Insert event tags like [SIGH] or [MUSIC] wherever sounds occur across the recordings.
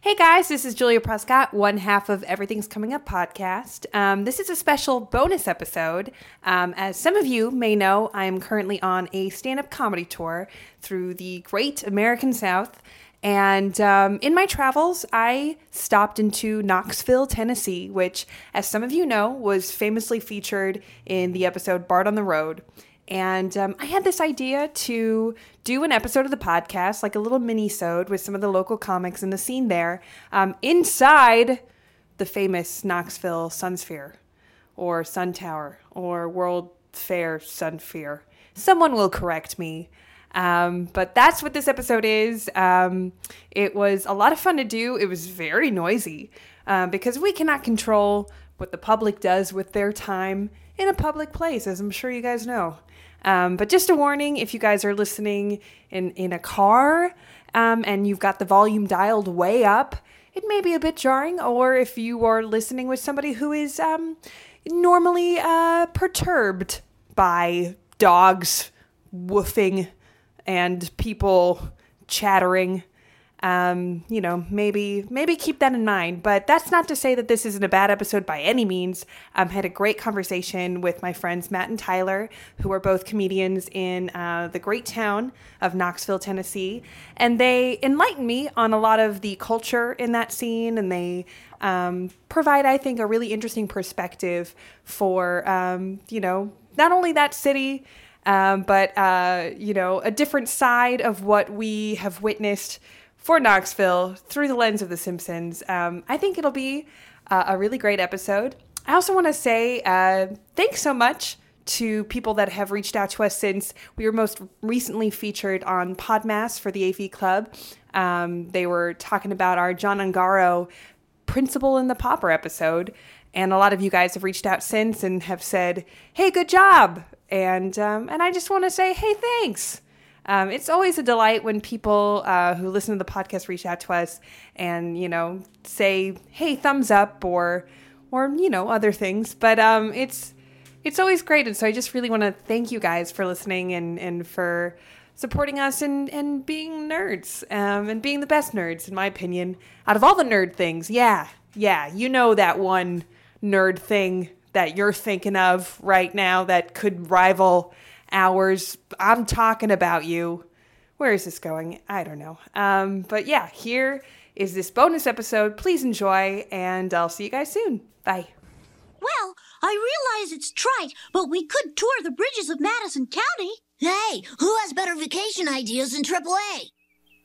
Hey guys, this is Julia Prescott, one half of Everything's Coming Up podcast. Um, this is a special bonus episode. Um, as some of you may know, I'm currently on a stand up comedy tour through the great American South. And um, in my travels, I stopped into Knoxville, Tennessee, which, as some of you know, was famously featured in the episode Bart on the Road. And um, I had this idea to do an episode of the podcast, like a little mini-sode with some of the local comics in the scene there, um, inside the famous Knoxville Sunsphere, or Sun Tower, or World Fair Sunsphere. Someone will correct me. Um, but that's what this episode is. Um, it was a lot of fun to do. It was very noisy um, because we cannot control what the public does with their time in a public place, as I'm sure you guys know. Um, but just a warning if you guys are listening in, in a car um, and you've got the volume dialed way up, it may be a bit jarring. Or if you are listening with somebody who is um, normally uh, perturbed by dogs woofing and people chattering um, you know, maybe maybe keep that in mind. But that's not to say that this isn't a bad episode by any means. Um, had a great conversation with my friends Matt and Tyler, who are both comedians in uh, the great town of Knoxville, Tennessee, and they enlighten me on a lot of the culture in that scene, and they um, provide, I think, a really interesting perspective for um, you know not only that city. Um, but uh, you know, a different side of what we have witnessed for Knoxville through the lens of The Simpsons. Um, I think it'll be uh, a really great episode. I also want to say uh, thanks so much to people that have reached out to us since we were most recently featured on Podmass for the AV Club. Um, they were talking about our John Ungaro Principal and the Pauper episode. And a lot of you guys have reached out since and have said, hey, good job. And, um, and I just want to say, hey, thanks. Um, it's always a delight when people uh, who listen to the podcast reach out to us and you know say, "Hey, thumbs up," or or you know other things. But um, it's it's always great, and so I just really want to thank you guys for listening and and for supporting us and and being nerds um, and being the best nerds in my opinion out of all the nerd things. Yeah, yeah, you know that one nerd thing that you're thinking of right now that could rival hours. I'm talking about you. Where is this going? I don't know. Um, but yeah, here is this bonus episode. Please enjoy, and I'll see you guys soon. Bye. Well, I realize it's trite, but we could tour the bridges of Madison County. Hey, who has better vacation ideas than AAA?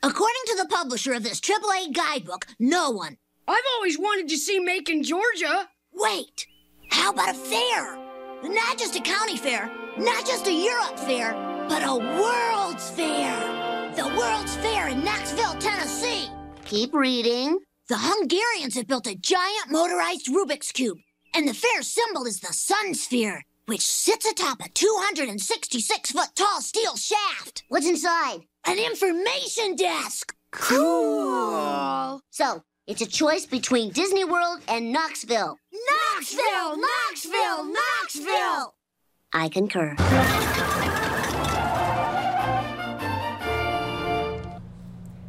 According to the publisher of this AAA guidebook, no one. I've always wanted to see Macon, Georgia. Wait, how about a fair? Not just a county fair, not just a Europe fair, but a World's Fair. The World's Fair in Knoxville, Tennessee. Keep reading. The Hungarians have built a giant motorized Rubik's Cube, and the fair symbol is the Sun Sphere, which sits atop a 266 foot tall steel shaft. What's inside? An information desk. Cool. So, it's a choice between Disney World and Knoxville. Knoxville! Knoxville! Knoxville! I concur.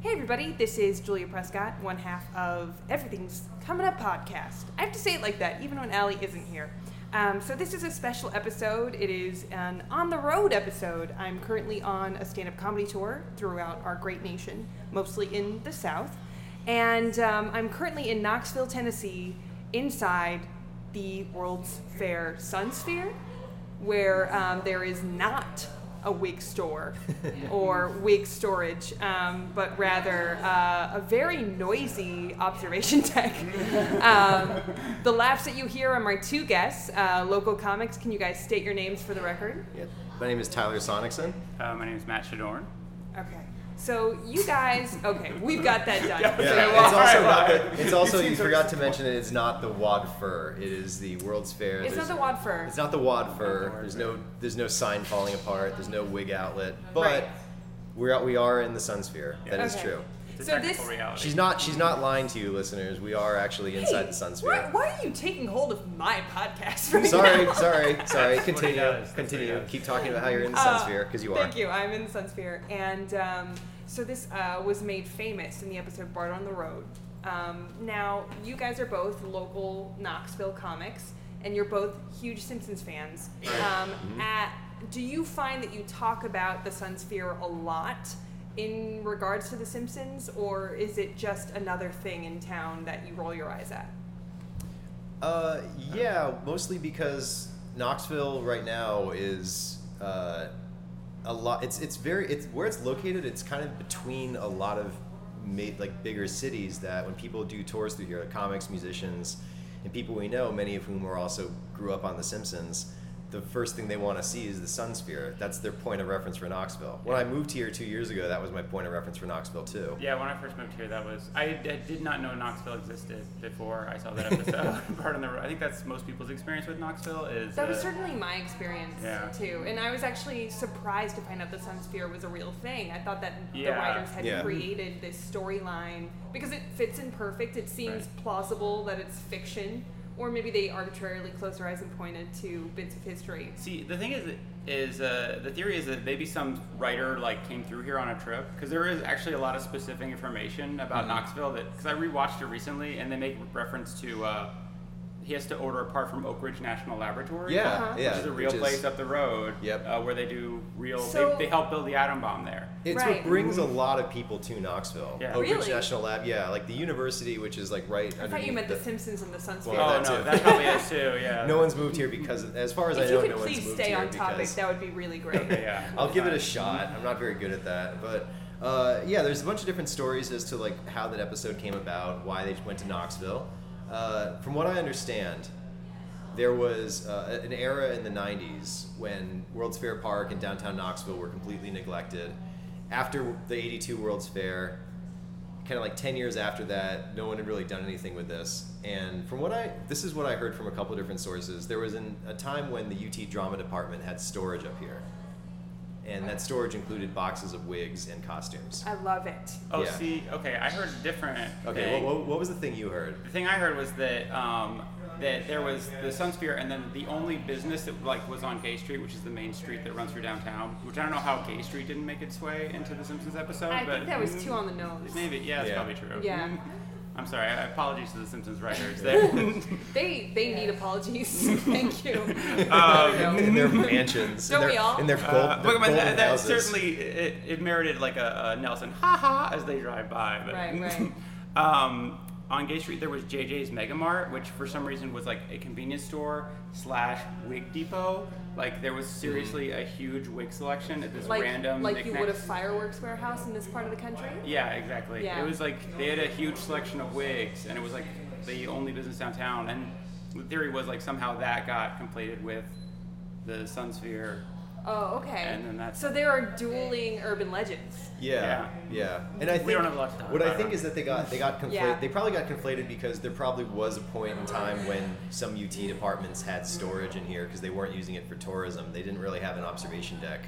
Hey, everybody, this is Julia Prescott, one half of Everything's Coming Up podcast. I have to say it like that, even when Allie isn't here. Um, so, this is a special episode. It is an on the road episode. I'm currently on a stand up comedy tour throughout our great nation, mostly in the South. And um, I'm currently in Knoxville, Tennessee, inside the World's Fair Sunsphere, where um, there is not a wig store [LAUGHS] or wig storage, um, but rather uh, a very noisy observation [LAUGHS] deck. Um, the laughs that you hear are my two guests, uh, local comics. Can you guys state your names for the record? Yeah. My name is Tyler Sonicson. Uh, my name is Matt Shadorn. Okay. So you guys, okay, we've got that done. Yeah, So it's you also are- not. The, it's also you forgot to mention it is not the Wad Fur. It is the World's Fair. It's not the wad fur. It's not the Wad Fur. There's no there's no sign falling apart. There's no wig outlet. But Right. we're we are in the Sun Sphere. That is Okay. true. It's So technical this- reality. She's not she's not lying to you, listeners. We are actually inside Hey, the Sun Why, Sphere. why are you taking hold of my podcast right Sorry, now? sorry, sorry. [LAUGHS] That's Continue, does. That's what he continue. Keep talking about how you're in the Sun Uh, Sphere because you are. Thank you. I'm in the Sun Sphere, and um, so this uh, was made famous in the episode "Bart on the Road," Um, now, you guys are both local Knoxville comics, and you're both huge Simpsons fans. Um, at, do you find that you talk about the Sun Sphere a lot in regards to the Simpsons, or is it just another thing in town that you roll your eyes at? Uh, yeah, mostly because Knoxville right now is uh, a lot. It's it's very it's where it's located. It's kind of between a lot of made like bigger cities that when people do tours through here, like comics, musicians, and people we know, many of whom are also grew up on The Simpsons. The first thing they want to see is the Sun Sphere. That's their point of reference for Knoxville. When I moved here two years ago, that was my point of reference for Knoxville too. Yeah, when I first moved here, that was I, I did not know Knoxville existed before I saw that episode. [LAUGHS] [LAUGHS] Part Pardon the. I think that's most people's experience with Knoxville is. That was uh, certainly my experience Yeah. too, and I was actually surprised to find out the Sun Sphere was a real thing. I thought that the writers had Yeah. created this storyline because it fits in perfect. It seems Right. plausible that it's fiction, or maybe they arbitrarily closed their eyes and pointed to bits of history. See, the thing is, is uh, the theory is that maybe some writer like came through here on a trip because there is actually a lot of specific information about Mm-hmm. Knoxville that because I rewatched it recently and they make reference to uh, he has to order a part from Oak Ridge National Laboratory. Yeah, Uh-huh. yeah. Which is a real which place up the road. Yep. Uh, where they do real. So- they, they help build the atom bomb there. It's Right. what brings a lot of people to Knoxville. Yeah. Oak Ridge Really? National Lab, yeah, like the university, which is like right I underneath. thought you meant the, the Simpsons and the Sun Well, oh that no, too. that probably is too. [LAUGHS] Yeah. No one's moved here because, as far as I if you know, no one's moved here. please stay on topic, because that would be really great. [LAUGHS] Yeah. I'll give it a shot. I'm not very good at that, but uh, yeah, there's a bunch of different stories as to like how that episode came about, why they went to Knoxville. Uh, from what I understand, there was uh, an era in the 90s when World's Fair Park and downtown Knoxville were completely neglected. After the 82 World's Fair, kind of like 10 years after that, no one had really done anything with this. And from what I, this is what I heard from a couple different sources. There was an, a time when the UT Drama Department had storage up here. And that storage included boxes of wigs and costumes. I love it. Oh, Yeah. see, okay, I heard a different. Okay, thing. what, what, what was the thing you heard? The thing I heard was that um, that there was the Sun Sphere, and then the only business that like was on Gay Street, which is the main street that runs through downtown. Which I don't know how Gay Street didn't make its way into the Simpsons episode. I but think that was too on the nose. Maybe, yeah, that's Yeah. probably true. Yeah. I'm sorry. I apologies to the Simpsons writers. [LAUGHS] There. They they need apologies. [LAUGHS] Thank you. [LAUGHS] Um, In their mansions. Don't in their, we all? In their gold, Uh, their but, but that, that houses. certainly it, it merited like a, a Nelson ha ha as they drive by. But, Right, right. um, on Gay Street there was JJ's Mega Mart, which for some reason was like a convenience store slash wig depot. Like there was seriously a huge wig selection at this like random. like you would a fireworks warehouse in this part of the country. Yeah, exactly. Yeah. It was like they had a huge selection of wigs, and it was like the only business downtown. And the theory was like somehow that got conflated with the Sun Sphere. Oh, okay. And then that's- so there are dueling urban legends. Yeah, yeah, And I think We don't have a lot to talk what I about, think huh? is that they got they got conflated. Yeah. They probably got conflated because there probably was a point in time when some UT departments had storage in here because they weren't using it for tourism. They didn't really have an observation deck.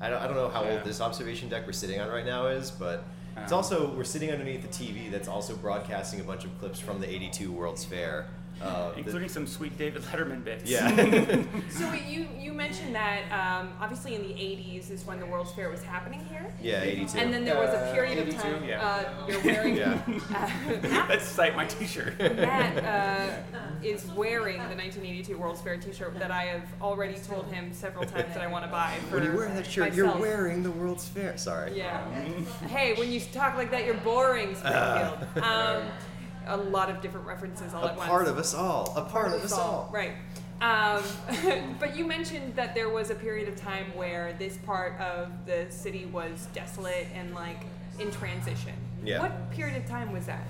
I don't, I don't know how Yeah. old this observation deck we're sitting on right now is, but it's Um, also we're sitting underneath the TV that's also broadcasting a bunch of clips from the '82 World's Fair, uh, [LAUGHS] the- including some sweet David Letterman bits. yeah. [LAUGHS] So you you mentioned that um, obviously in the 80s is when the World's Fair was happening here. yeah, 82. And then there was a period of 82, time. yeah. Uh, you're wearing. [LAUGHS] Yeah. Uh, Let's cite my T-shirt. Matt uh, is wearing the 1982 World's Fair T-shirt that I have already told him several times that I want to buy. For when you wear that shirt, you're wearing the World's Fair. Sorry. Yeah. hey, when you talk like that, you're boring, Springfield. um, a lot of different references all A at once. part of us all. A part of us all. Right. Um, [LAUGHS] but you mentioned that there was a period of time where this part of the city was desolate and like in transition. Yeah. What period of time was that?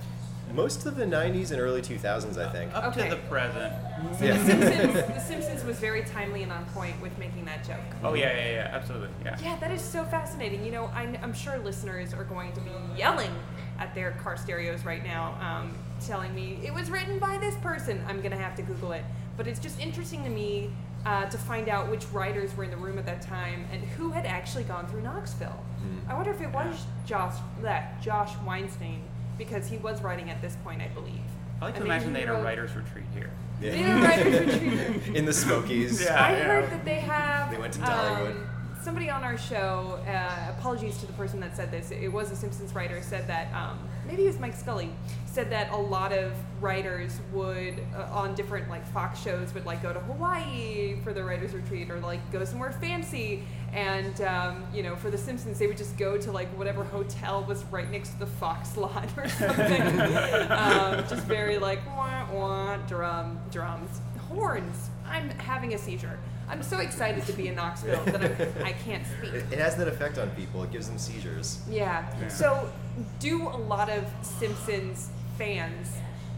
Most of the 90s and early 2000s, I think. Up Okay. to the present. Yeah. The [LAUGHS] Simpsons, the Simpsons was very timely and on point with making that joke. Oh yeah, yeah, yeah, absolutely, yeah. Yeah, that is so fascinating. You know, I'm, I'm sure listeners are going to be yelling at their car stereos right now, um, telling me it was written by this person. I'm gonna have to Google it, but it's just interesting to me uh, to find out which writers were in the room at that time and who had actually gone through Knoxville. I wonder if it was Josh that Josh Weinstein because he was writing at this point, I believe. I like to And imagine they he had a writers retreat here. They had a writers retreat. [LAUGHS] In the Smokies. [LAUGHS] Yeah. I heard that they have. They went to Dollywood. Um, somebody on our show, uh, apologies to the person that said this, it was a Simpsons writer, said that um, maybe it was Mike Scully, said that a lot of writers would uh, on different like Fox shows would like go to Hawaii for the writers retreat or like go somewhere fancy. And um, you know, for The Simpsons, they would just go to like whatever hotel was right next to the Fox [LAUGHS] lot or something. [LAUGHS] um, just very like wah wah drum drums horns. I'm having a seizure. I'm so excited to be in Knoxville that I'm, I can't speak. It, it has that effect on people. It gives them seizures. Yeah. So, do a lot of Simpsons fans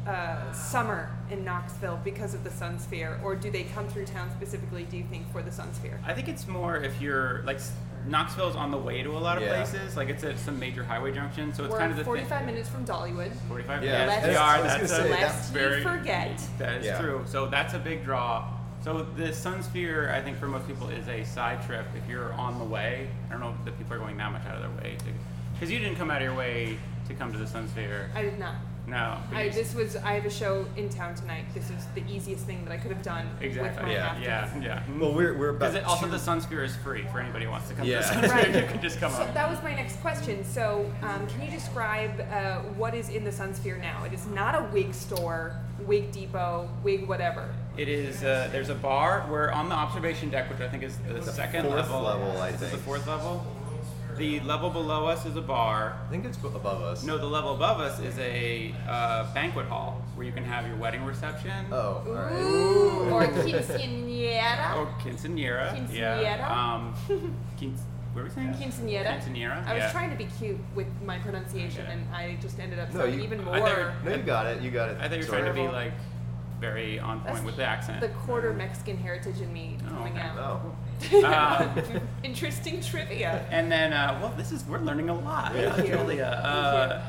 uh, summer in Knoxville because of the Sun Sphere, or do they come through town specifically? Do you think for the Sun Sphere? I think it's more if you're like s- Knoxville's on the way to a lot of Yeah. places. Like it's at some major highway junction, so it's We're kind of the 45 thing. minutes from Dollywood. 45 Yeah, yes, that's- they are. That's a, say, Lest that's you very forget. That is Yeah. true. So that's a big draw. So the Sun Sphere, I think for most people is a side trip. If you're on the way, I don't know if the people are going that much out of their way to, because you didn't come out of your way to come to the Sun Sphere. I did not. No. I, this was I have a show in town tonight. This is the easiest thing that I could have done with my Yeah. half Yeah. days. Yeah. Well, we're we're about Because also two- the Sun Sphere is free for anybody who wants to come to Yeah. the Sun Right. [LAUGHS] You can just come So up. that was my next question. So, um, can you describe uh, what is in the Sun Sphere now? It is not a wig store, wig depot, wig whatever. It is. Uh, there's a bar. We're on the observation deck, which I think is the, second fourth level. level, I Is the think. fourth level. The level below us is a bar. I think it's above us. No, the level above us is a uh, banquet hall where you can have your wedding reception. Oh, all right. Ooh, or quinceañera. Or quinceanera. [LAUGHS] Quinceañera? Yeah. Um, quince- what were we saying? Quinceañera. Quinceañera. I was yeah. trying to be cute with my pronunciation, Yeah. and I just ended up No, sounding you- even I more. thought you No, you got it. You got it. I thought you were trying to be like very on point That's with the accent. The quarter Mexican heritage in me Oh, coming okay. out. Oh. Um, [LAUGHS] Interesting trivia. And then, uh, well, this is we're learning a lot, Thank you. Julia. Thank Uh,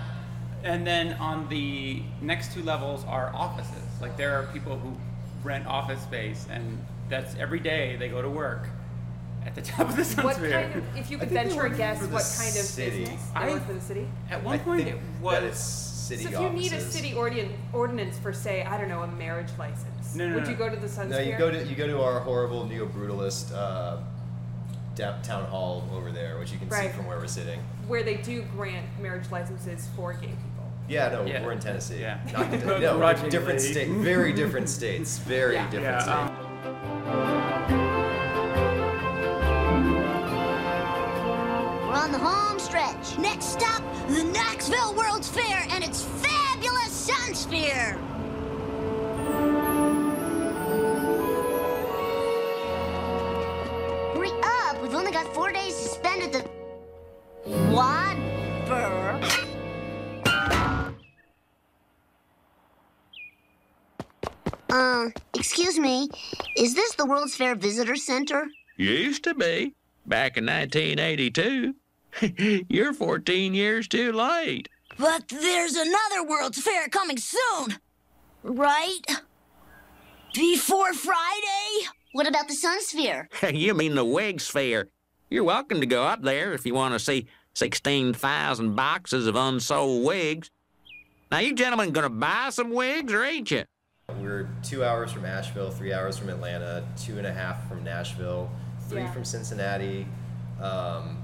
and then on the next two levels are offices. Like there are people who rent office space, and that's every day they go to work at the top of the sun What sphere. kind of, if you I could venture a guess, what kind of city. business? They I- work for the city? At I one point, think it that was. It's city So if you need a offices. city ordin- ordinance for, say, I don't know, a marriage license, No, no, would no. you go to the Sun No, Sphere? you go to you go to our horrible neo brutalist uh, down- town hall over there, which you can Right. see from where we're sitting. where they do grant marriage licenses for gay people. Yeah, no, Yeah. we're in Tennessee. Yeah. Not, [LAUGHS] no, different Begrudgingly. state, very different states, very Yeah. different Yeah, states. um, We're on the home stretch. Next stop, the Knoxville World's Fair and its fabulous Sun Sphere. Hurry up. We've only got four days to spend at the. What? Burr. Uh, excuse me. Is this the World's Fair Visitor Center? Used to be, back in 1982. [LAUGHS] You're 14 years too late. But there's another World's Fair coming soon, right? Before Friday? What about the Sun Sphere? [LAUGHS] you mean the wig sphere? You're welcome to go up there if you want to see 16,000 boxes of unsold wigs. Now, you gentlemen gonna buy some wigs, or ain't you? We're two hours from Asheville, three hours from Atlanta, two and a half from Nashville, three Yeah. from Cincinnati. Um,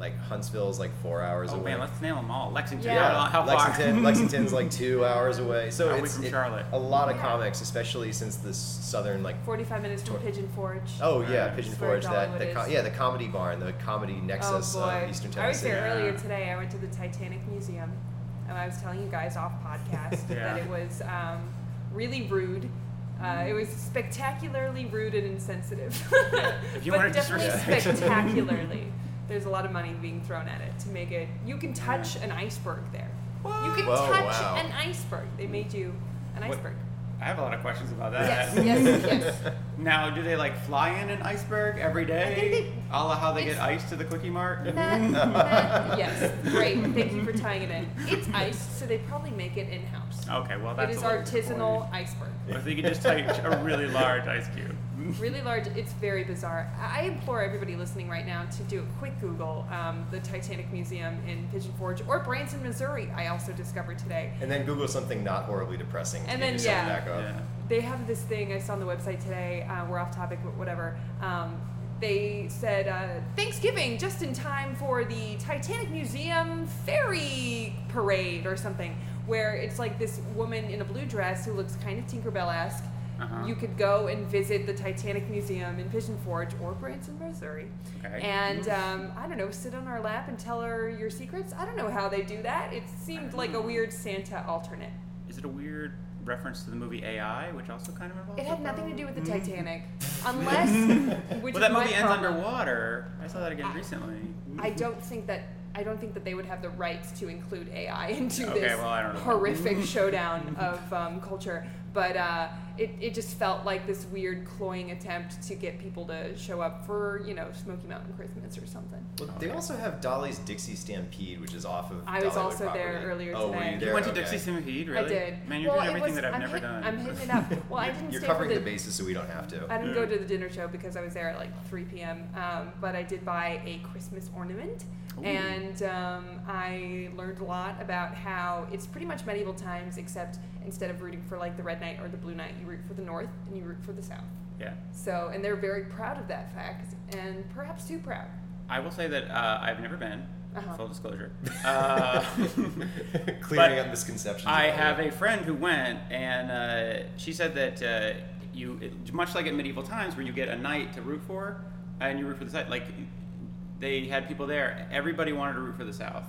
like Huntsville's like four hours oh away. man, let's nail them all. Lexington. Yeah. How, how far? Lexington, [LAUGHS] Lexington's like two hours away. So How are it's from it- Charlotte? a lot of Yeah. comics, especially since this southern like 45 minutes from Pigeon Forge. Oh yeah, Right. Pigeon Forge. That the Dollywood co- is. yeah the comedy barn, the comedy Oh nexus boy. of Eastern Tennessee. I was Tennessee. there earlier today. I went to the Titanic Museum, and I was telling you guys off podcast [LAUGHS] Yeah. that it was um, really rude. Uh, it was spectacularly rude and insensitive. If you [LAUGHS] but definitely spectacularly. There's a lot of money being thrown at it to make it. You can touch an iceberg there. You can Whoa, touch wow. an iceberg. They made you an What- iceberg. I have a lot of questions about that. Yes, yes, [LAUGHS] yes. Now, do they like fly in an iceberg every day? think they- a la how they get it's- ice to the quickie mart? That- that- [LAUGHS] yes, great. Thank you for tying it in. It's [LAUGHS] ice, so they probably make it in house. Okay, well that's it is a little artisanal iceberg. disappointing. If they could just take a really large ice cube. Really large. It's very bizarre. I I implore everybody listening right now to do a quick Google um, the Titanic Museum in Pigeon Forge or Branson, Missouri. I also discovered today. And then Google something not horribly depressing. And then, yeah. back up. Yeah. They have this thing I saw on the website today. Uh, we're off topic, but whatever. Um, they said uh, Thanksgiving just in time for the Titanic Museum ferry parade or something, where it's like this woman in a blue dress who looks kind of Tinkerbell-esque. Uh-huh. You could go and visit the Titanic Museum in Pigeon Forge or Branson, Missouri, Okay. and um, I don't know, sit on our lap and tell her your secrets. I don't know how they do that. It seemed like a weird Santa alternate. Is it a weird reference to the movie AI, which also kind of involves? It a had nothing to do with the Titanic, [LAUGHS] unless which Well, that is my movie ends problem. underwater. I saw that again recently. I don't think that I don't think that they would have the rights to include AI [LAUGHS] into Okay, this well, I don't know. horrific [LAUGHS] showdown of um, culture. But uh, it, it just felt like this weird cloying attempt to get people to show up for you know Smoky Mountain Christmas or something. Well, they also have Dolly's Dixie Stampede, which is off of. I was Dollywood also there property. earlier oh, Were today. you, You there? You went to Okay. Dixie Stampede, really? I did. Man, you're well, doing everything was, that I've I'm never hit- done. I'm hitting it [LAUGHS] up. Well, I didn't You're stay covering for the bases, so we don't have to. I didn't go to the dinner show because I was there at like 3 p.m. Um, but I did buy a Christmas ornament, and um, I learned a lot about how it's pretty much medieval times, except instead of rooting for like the red knight or the blue knight, you root for the north and you root for the south. Yeah. So, and they're very proud of that fact, and perhaps too proud. I will say that uh, I've never been. Uh-huh. Full disclosure. [LAUGHS] Uh, [LAUGHS] [LAUGHS] Clearing up misconceptions. I have it. a friend who went, and uh, she said that uh, you, it, much like in medieval times, where you get a knight to root for, and you root for the side. Like they had people there. Everybody wanted to root for the south.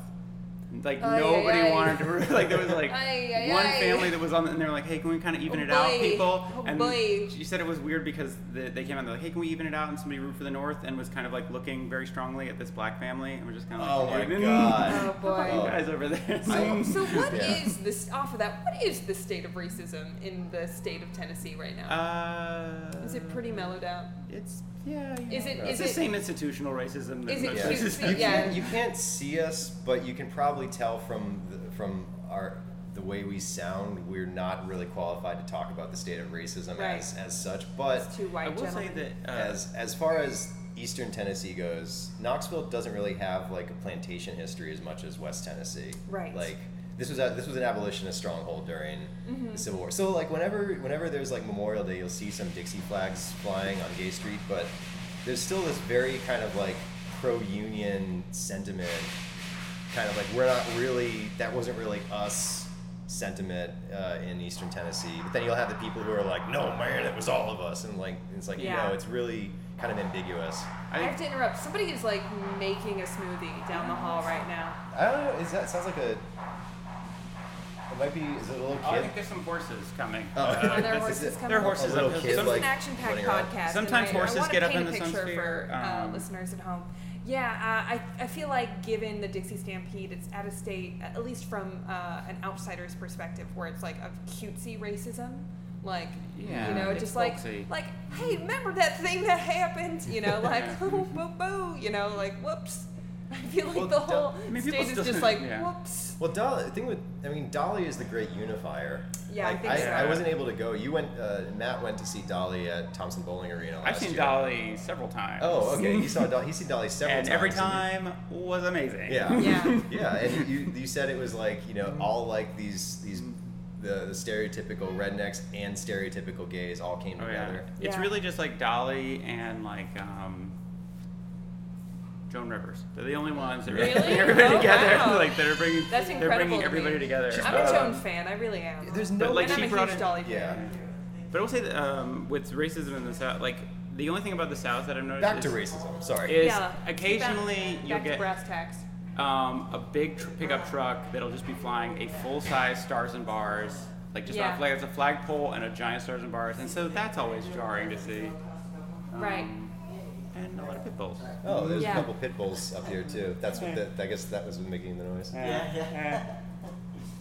Like Ay, nobody ay, ay. wanted to root. [LAUGHS] Like there was like Ay, ay, one ay. family that was on, and they were like, "Hey, can we kind of even Oh, it out, people?" Oh, and boy. she said it was weird because the, they came out and they're like, "Hey, can we even it out?" And somebody root for the north, and was kind of like looking very strongly at this black family, and we're just kind of like Oh like, my "Mm, god. Oh boy. you guys over there." So, [LAUGHS] so [LAUGHS] what is Yeah. this off of that? What is the state of racism in the state of Tennessee right now? Uh, is it pretty mellowed out? It's yeah. you Is know, it- It's the it- same institutional racism. that is it most Yeah. places cutesy? have. You Yeah. can't you can't see us, but you can probably tell from the, from our the way we sound. We're not really qualified to talk about the state of racism Right. as as such. But It's two white I will say that uh, as as far as Eastern Tennessee goes, Knoxville doesn't really have like a plantation history as much as West Tennessee. Right. Like this was a, this was an abolitionist stronghold during Mm-hmm. the Civil War. So like whenever whenever there's like Memorial Day, you'll see some Dixie flags flying on Gay Street, but there's still this very kind of like pro-union sentiment. Kind of like we're not really that wasn't really us sentiment uh, in Eastern Tennessee. But then you'll have the people who are like, no man, it was all of us, and like it's like Yeah. you know it's really kind of ambiguous. I have to interrupt. Somebody is like making a smoothie down the hall right now. I don't know. Is that sounds like a? It might be. Is it a little Oh, I think there's some horses coming. Oh. Uh, Are there Is horses coming? there are horses little up kid, some, like, an action-packed podcast. Sometimes I, horses I wanna get up paint in a the picture Sunsphere, for uh, um, listeners at home. Yeah, uh, I, I feel like given the Dixie Stampede, it's at a state, at least from uh, an outsider's perspective, where it's like a cutesy racism. Like, Yeah, you know, it's just like, folksy. like, hey, remember that thing that happened? You know, [LAUGHS] like, oh, [LAUGHS] boo, boo, you know, like, whoops. [LAUGHS] I feel like Well, the do- whole I mean, state is still- just like, yeah. whoops. Well, Dolly. The thing with, I mean, Dolly is the great unifier. Yeah, I like, think I, so. I wasn't able to go. You went. Uh, Matt went to see Dolly at Thompson Boling Arena. I've seen year. Dolly several times. Oh, okay. He saw [LAUGHS] Dolly. He seen Dolly several times. and times. every you- time was amazing. Yeah. Yeah. [LAUGHS] yeah, and you, you said it was like you know all like these these the, the stereotypical rednecks and stereotypical gays all came Oh yeah. together. It's Yeah. really just like Dolly and like um, Joan Rivers. They're the only ones that are Really? bring everybody Oh, together. [LAUGHS] wow. like that are bringing. That's incredible. They're bringing everybody me. together. I'm a Um, Joan fan. I really am. There's But, no like, and she I'm a brought huge in- Dolly yeah. fan. But I will say that um, with racism in the South, like the only thing about the South that I've noticed Back is, to racism. Sorry. is Yeah. occasionally back, you'll back get brass tacks. um, a big tr- pickup truck that'll just be flying a full-size stars and bars, like just Yeah. on a flag, it's a flagpole and a giant stars and bars, and so that's always jarring to see. Right. And a lot of pit bulls. Oh, there's Yeah. a couple pit bulls up here too. That's what the, I guess that was making the noise. Yeah, yeah.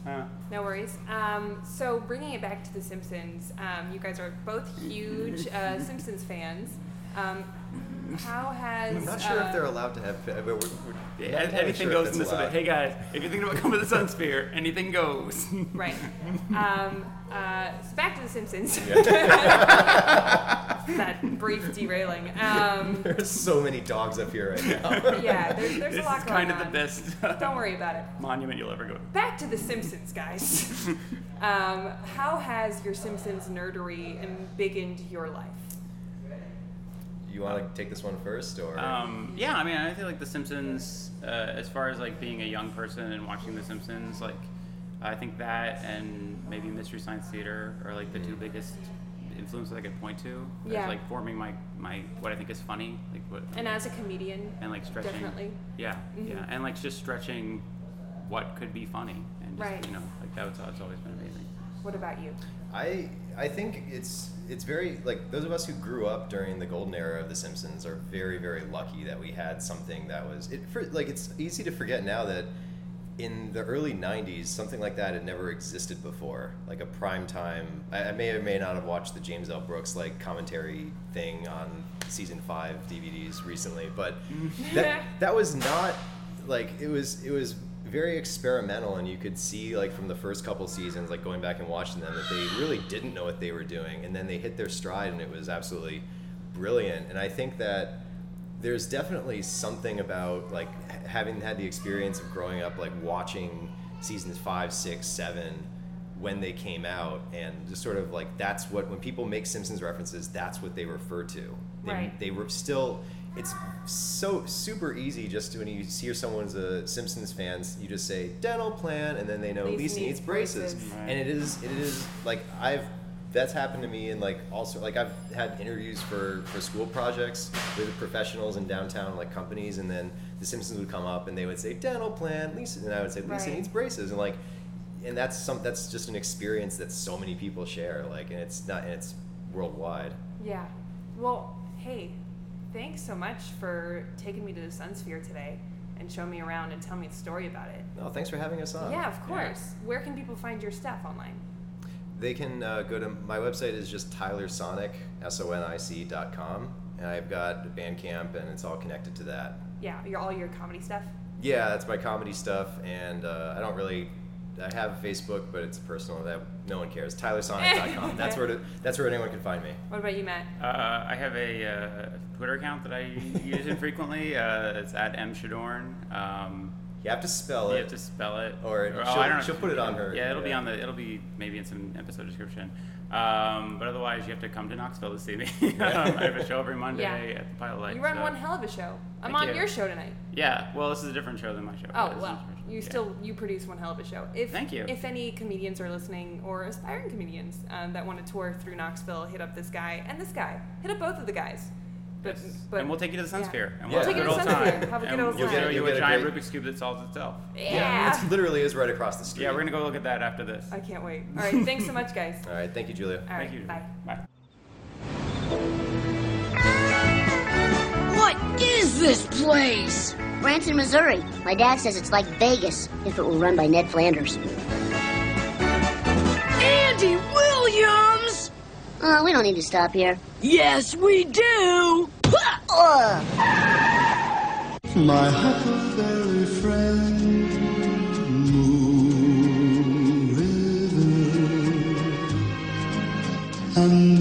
Uh, No worries. Um, so bringing it back to The Simpsons, um, you guys are both huge uh, [LAUGHS] Simpsons fans. Um, how has I'm not sure uh, if they're allowed to have. We're, we're, we're yeah, not entirely anything sure if goes it's in this allowed. event. Hey guys, if you're thinking about coming to the Sun Sphere, anything goes. right? [LAUGHS] Um, uh, so back to The Simpsons. [LAUGHS] that brief derailing. Um, [LAUGHS] There's so many dogs up here right now. [LAUGHS] yeah, there's, there's a lot is going kind of on. the best [LAUGHS] Don't worry about it. monument you'll ever go to. Back to The Simpsons, guys. um, how has your Simpsons nerdery embiggened your life? you want to take this one first, or Um, yeah, I mean, I feel like The Simpsons, uh, as far as like being a young person and watching The Simpsons, like I think that and maybe Mystery Science Theater are like the two biggest influences I could point to. as, like forming my my what I think is funny, like what And as a comedian, and like stretching. definitely. Yeah, Mhm. yeah, and like just stretching what could be funny and just, Right. you know like that was that's always been amazing. what about you? I I think it's it's very like those of us who grew up during the golden era of The Simpsons are very very lucky that we had something that was it for like it's easy to forget now that in the early 90s something like that had never existed before like a prime time. I, I may or may not have watched the james l. Brooks like commentary thing on season 5 dvds recently but [LAUGHS] that, that was not like it was it was very experimental and you could see like from the first couple seasons like going back and watching them that they really didn't know what they were doing and then they hit their stride and it was absolutely brilliant. And i think that there's definitely something about like having had the experience of growing up like watching seasons five six seven when they came out and just sort of like that's what when people make simpsons references that's what they refer to they, Right. they were still it's so super easy just to, when you see someone's a simpsons fans you just say dental plan and then they know Lisa lisa, needs needs braces, braces. Right. and it is it is like i've that's happened to me in like also like I've had interviews for for school projects with professionals in downtown like companies, and then the Simpsons would come up and they would say dental plan, Lisa, and I would say Lisa Right. needs braces, and like, and that's some that's just an experience that so many people share, like, and it's not and it's worldwide. Yeah. Well, hey, thanks so much for taking me to the Sun Sphere today and show me around and tell me the story about it. No, thanks for having us on. yeah, of course. Where can people find your stuff online? They can uh, go to my website is just tylersonic s o n i c dot com, and I've got Bandcamp, and it's all connected to that. Yeah, your all your comedy stuff. Yeah, that's my comedy stuff, and uh, I don't really. I have Facebook, but it's personal. That no one cares. TylerSonic.com. that's where to, [LAUGHS] that's where anyone can find me. What about you, Matt? Uh, I have a uh, Twitter account that I use infrequently. [LAUGHS] Uh, it's at m shadorn. Um, You have to spell it. you have to spell it, Or oh, she'll- I don't know. she'll put it on her- Yeah, it'll be on the. It'll be maybe in some episode description. Um, but otherwise, you have to come to Knoxville to see me. [LAUGHS] um, I have a show every Monday Yeah. at the Pilot Light. you run so- one hell of a show. I'm Thank on you. your show tonight. Yeah, well, this is a different show than my show. Oh This is a well, show. you Yeah. still you produce one hell of a show. If Thank you. If any comedians are listening or aspiring comedians um, that want to tour through Knoxville, hit up this guy and this guy. Hit up both of the guys. But, but and we'll take you to the Sun yeah. Sphere, and we'll Take have a you good to old the Sun time. Sphere. Have a good and old we'll time. show you You'll a get a giant great- Rubik's cube that solves itself. Yeah. It literally is right across the street. Yeah, we're gonna go look at that after this. I can't wait. All right, thanks so much, guys. All right, thank you, Julia. All right, Thank you. bye. Bye. What is this place? Branson, Missouri. My dad says it's like Vegas if it were run by Ned Flanders. Andy Williams! Oh, we don't need to stop here. Yes, we do! Ugh. My huckleberry friend, Moon River, and